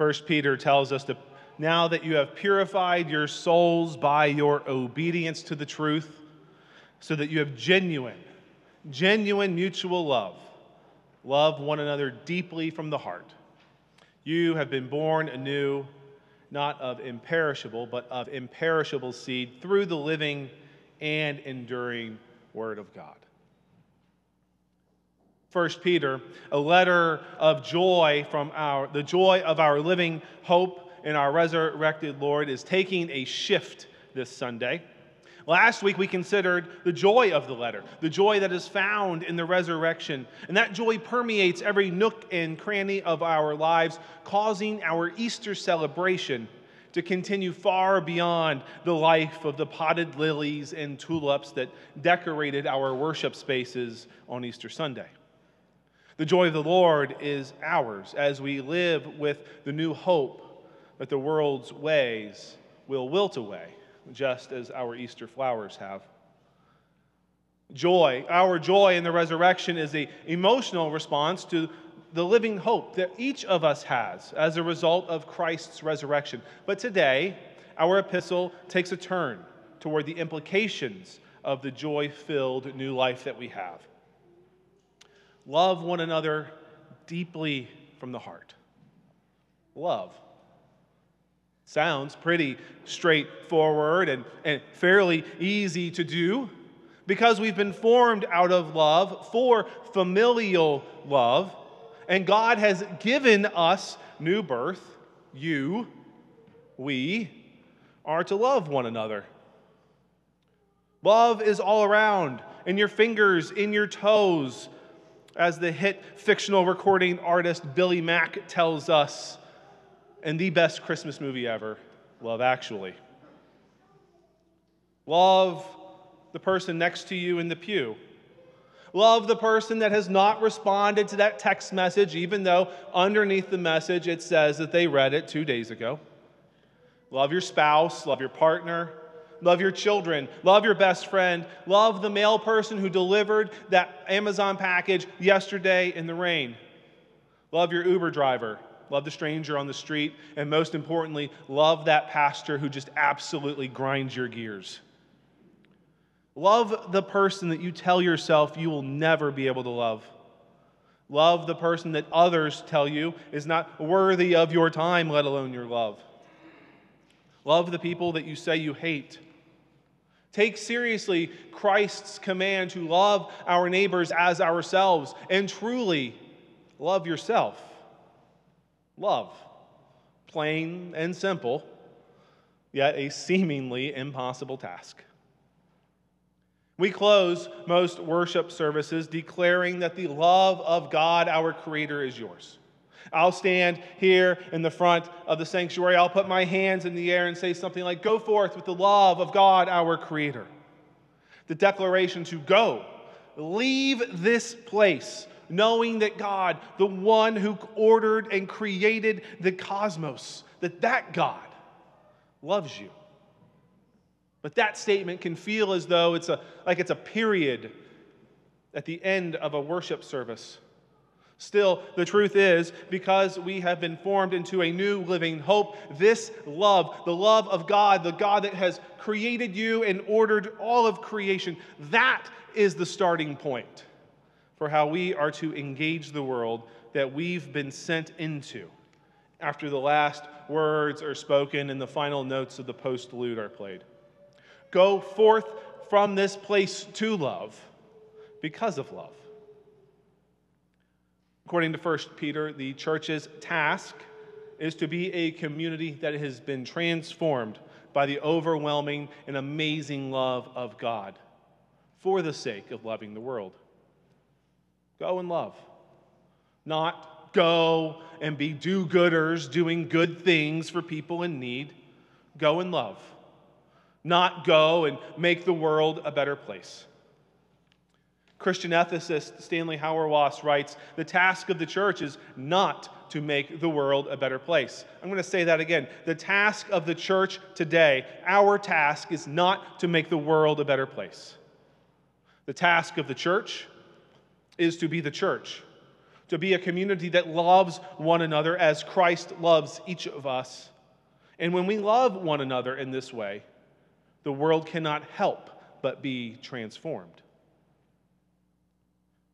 First Peter tells us that now that you have purified your souls by your obedience to the truth, so that you have genuine, genuine mutual love. Love one another deeply from the heart. You have been born anew, not of imperishable, but of imperishable seed through the living and enduring Word of God. First Peter, a letter of joy from our the joy of our living hope in our resurrected Lord is taking a shift this Sunday. Last week we considered the joy of the letter, the joy that is found in the resurrection. And that joy permeates every nook and cranny of our lives, causing our Easter celebration to continue far beyond the life of the potted lilies and tulips that decorated our worship spaces on Easter Sunday. The joy of the Lord is ours as we live with the new hope that the world's ways will wilt away, just as our Easter flowers have. Joy, our joy in the resurrection is the emotional response to the living hope that each of us has as a result of Christ's resurrection. But today, our epistle takes a turn toward the implications of the joy filled new life that we have. Love one another deeply from the heart. Love. Sounds pretty straightforward and, and fairly easy to do because we've been formed out of love for familial love, and God has given us new birth. You, we, are to love one another. Love is all around, in your fingers, in your toes, as the hit fictional recording artist Billy Mack tells us in the best Christmas movie ever, Love Actually. Love the person next to you in the pew. Love the person that has not responded to that text message, even though underneath the message it says that they read it two days ago. Love your spouse, love your partner, Love your children. Love your best friend. Love the mail person who delivered that Amazon package yesterday in the rain. Love your Uber driver. Love the stranger on the street. And most importantly, love that pastor who just absolutely grinds your gears. Love the person that you tell yourself you will never be able to love. Love the person that others tell you is not worthy of your time, let alone your love. Love the people that you say you hate. Take seriously Christ's command to love our neighbors as ourselves and truly love yourself. Love. Plain and simple, yet a seemingly impossible task. We close most worship services declaring that the love of God, our Creator, is yours. I'll stand here in the front of the sanctuary. I'll put my hands in the air and say something like, Go forth with the love of God, our Creator. The declaration to go, leave this place, knowing that God, the one who ordered and created the cosmos, that that God loves you. But that statement can feel as though it's a, like it's a period at the end of a worship service. Still, the truth is, because we have been formed into a new living hope, this love, the love of God, the God that has created you and ordered all of creation, that is the starting point for how we are to engage the world that we've been sent into after the last words are spoken and the final notes of the postlude are played. Go forth from this place to love because of love. According to 1 Peter, the church's task is to be a community that has been transformed by the overwhelming and amazing love of God for the sake of loving the world. Go and love. Not go and be do gooders doing good things for people in need. Go and love. Not go and make the world a better place. Christian ethicist Stanley Hauerwas writes The task of the church is not to make the world a better place. I'm going to say that again. The task of the church today, our task is not to make the world a better place. The task of the church is to be the church, to be a community that loves one another as Christ loves each of us. And when we love one another in this way, the world cannot help but be transformed.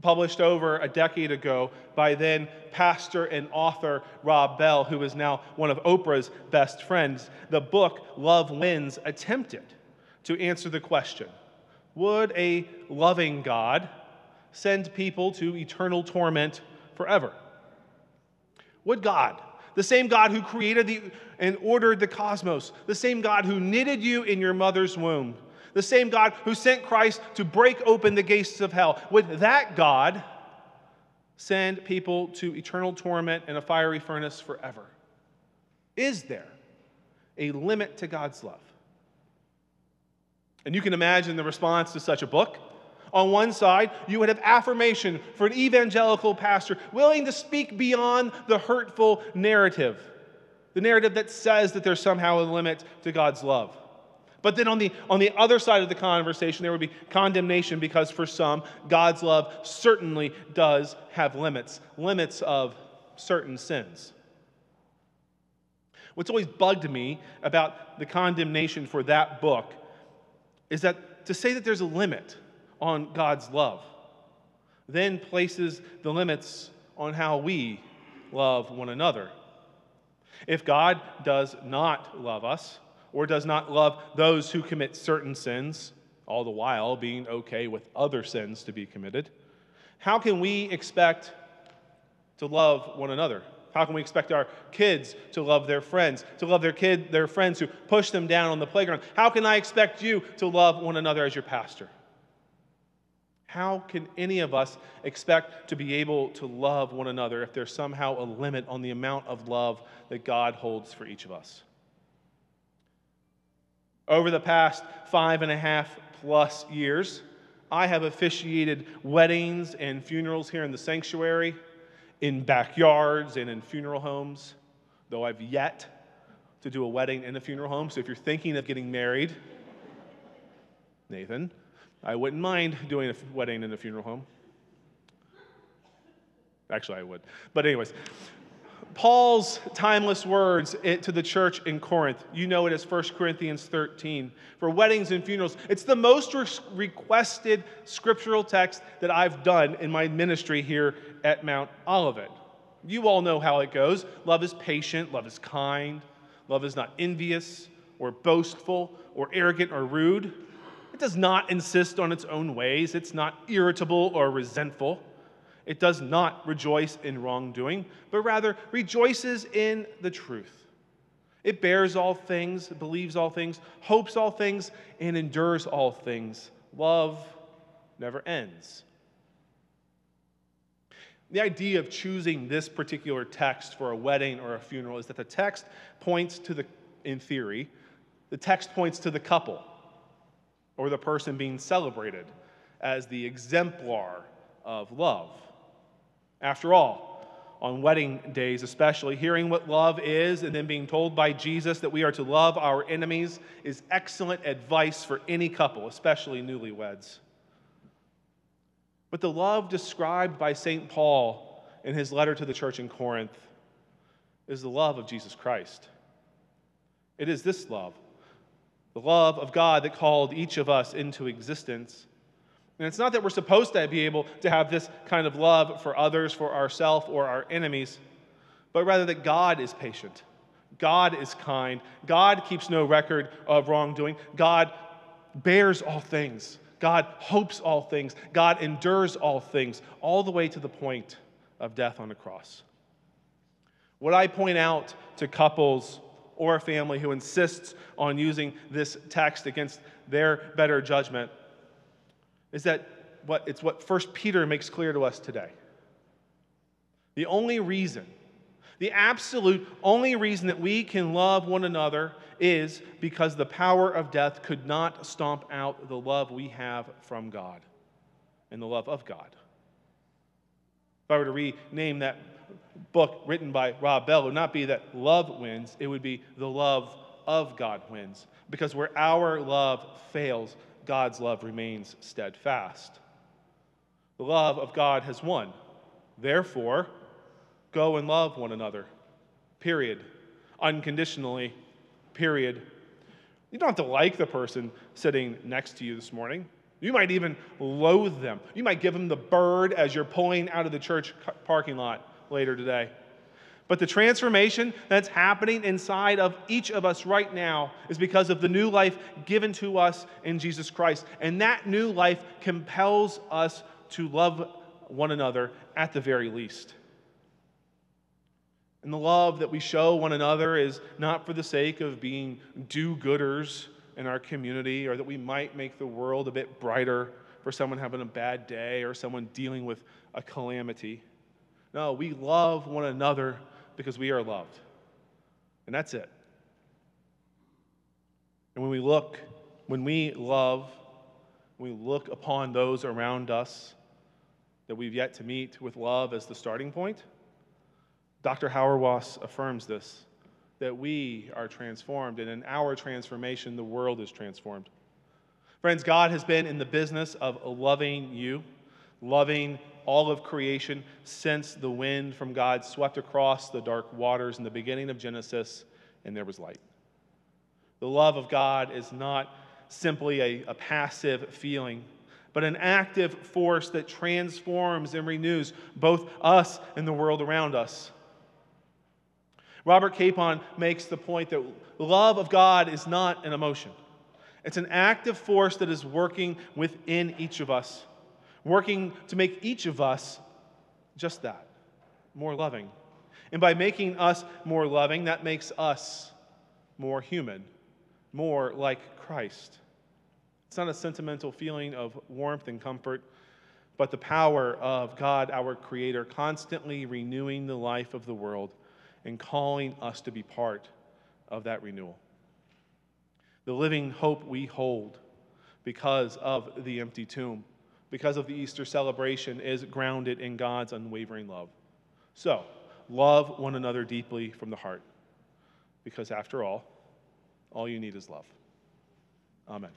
Published over a decade ago by then pastor and author Rob Bell, who is now one of Oprah's best friends, the book Love Wins attempted to answer the question Would a loving God send people to eternal torment forever? Would God, the same God who created the, and ordered the cosmos, the same God who knitted you in your mother's womb, the same God who sent Christ to break open the gates of hell, would that God send people to eternal torment in a fiery furnace forever? Is there a limit to God's love? And you can imagine the response to such a book. On one side, you would have affirmation for an evangelical pastor willing to speak beyond the hurtful narrative, the narrative that says that there's somehow a limit to God's love. But then on the, on the other side of the conversation, there would be condemnation because for some, God's love certainly does have limits, limits of certain sins. What's always bugged me about the condemnation for that book is that to say that there's a limit on God's love then places the limits on how we love one another. If God does not love us, or does not love those who commit certain sins, all the while being okay with other sins to be committed, how can we expect to love one another? How can we expect our kids to love their friends, to love their kid, their friends who push them down on the playground? How can I expect you to love one another as your pastor? How can any of us expect to be able to love one another if there's somehow a limit on the amount of love that God holds for each of us? Over the past five and a half plus years, I have officiated weddings and funerals here in the sanctuary, in backyards and in funeral homes, though I've yet to do a wedding in a funeral home. So if you're thinking of getting married, Nathan, I wouldn't mind doing a wedding in a funeral home. Actually, I would. But, anyways, Paul's timeless words to the church in Corinth. You know it as 1 Corinthians 13 for weddings and funerals. It's the most requested scriptural text that I've done in my ministry here at Mount Olivet. You all know how it goes. Love is patient, love is kind, love is not envious or boastful or arrogant or rude. It does not insist on its own ways, it's not irritable or resentful. It does not rejoice in wrongdoing, but rather rejoices in the truth. It bears all things, believes all things, hopes all things, and endures all things. Love never ends. The idea of choosing this particular text for a wedding or a funeral is that the text points to the, in theory, the text points to the couple or the person being celebrated as the exemplar of love. After all, on wedding days, especially, hearing what love is and then being told by Jesus that we are to love our enemies is excellent advice for any couple, especially newlyweds. But the love described by St. Paul in his letter to the church in Corinth is the love of Jesus Christ. It is this love, the love of God that called each of us into existence and it's not that we're supposed to be able to have this kind of love for others, for ourselves, or our enemies, but rather that God is patient. God is kind. God keeps no record of wrongdoing. God bears all things. God hopes all things. God endures all things, all the way to the point of death on the cross. What I point out to couples or a family who insists on using this text against their better judgment is that what, it's what First Peter makes clear to us today. The only reason, the absolute only reason that we can love one another is because the power of death could not stomp out the love we have from God and the love of God. If I were to rename that book written by Rob Bell, it would not be that love wins, it would be the love of God wins. Because where our love fails, God's love remains steadfast. The love of God has won. Therefore, go and love one another. Period. Unconditionally. Period. You don't have to like the person sitting next to you this morning. You might even loathe them. You might give them the bird as you're pulling out of the church parking lot later today. But the transformation that's happening inside of each of us right now is because of the new life given to us in Jesus Christ. And that new life compels us to love one another at the very least. And the love that we show one another is not for the sake of being do gooders in our community or that we might make the world a bit brighter for someone having a bad day or someone dealing with a calamity. No, we love one another because we are loved. And that's it. And when we look, when we love, we look upon those around us that we've yet to meet with love as the starting point, Dr. Hauerwas affirms this that we are transformed, and in our transformation, the world is transformed. Friends, God has been in the business of loving you, loving all of creation since the wind from God swept across the dark waters in the beginning of Genesis, and there was light. The love of God is not simply a, a passive feeling, but an active force that transforms and renews both us and the world around us. Robert Capon makes the point that the love of God is not an emotion. It's an active force that is working within each of us, working to make each of us just that more loving. And by making us more loving, that makes us more human, more like Christ. It's not a sentimental feeling of warmth and comfort, but the power of God, our Creator, constantly renewing the life of the world and calling us to be part of that renewal. The living hope we hold because of the empty tomb, because of the Easter celebration, is grounded in God's unwavering love. So, love one another deeply from the heart, because after all, all you need is love. Amen.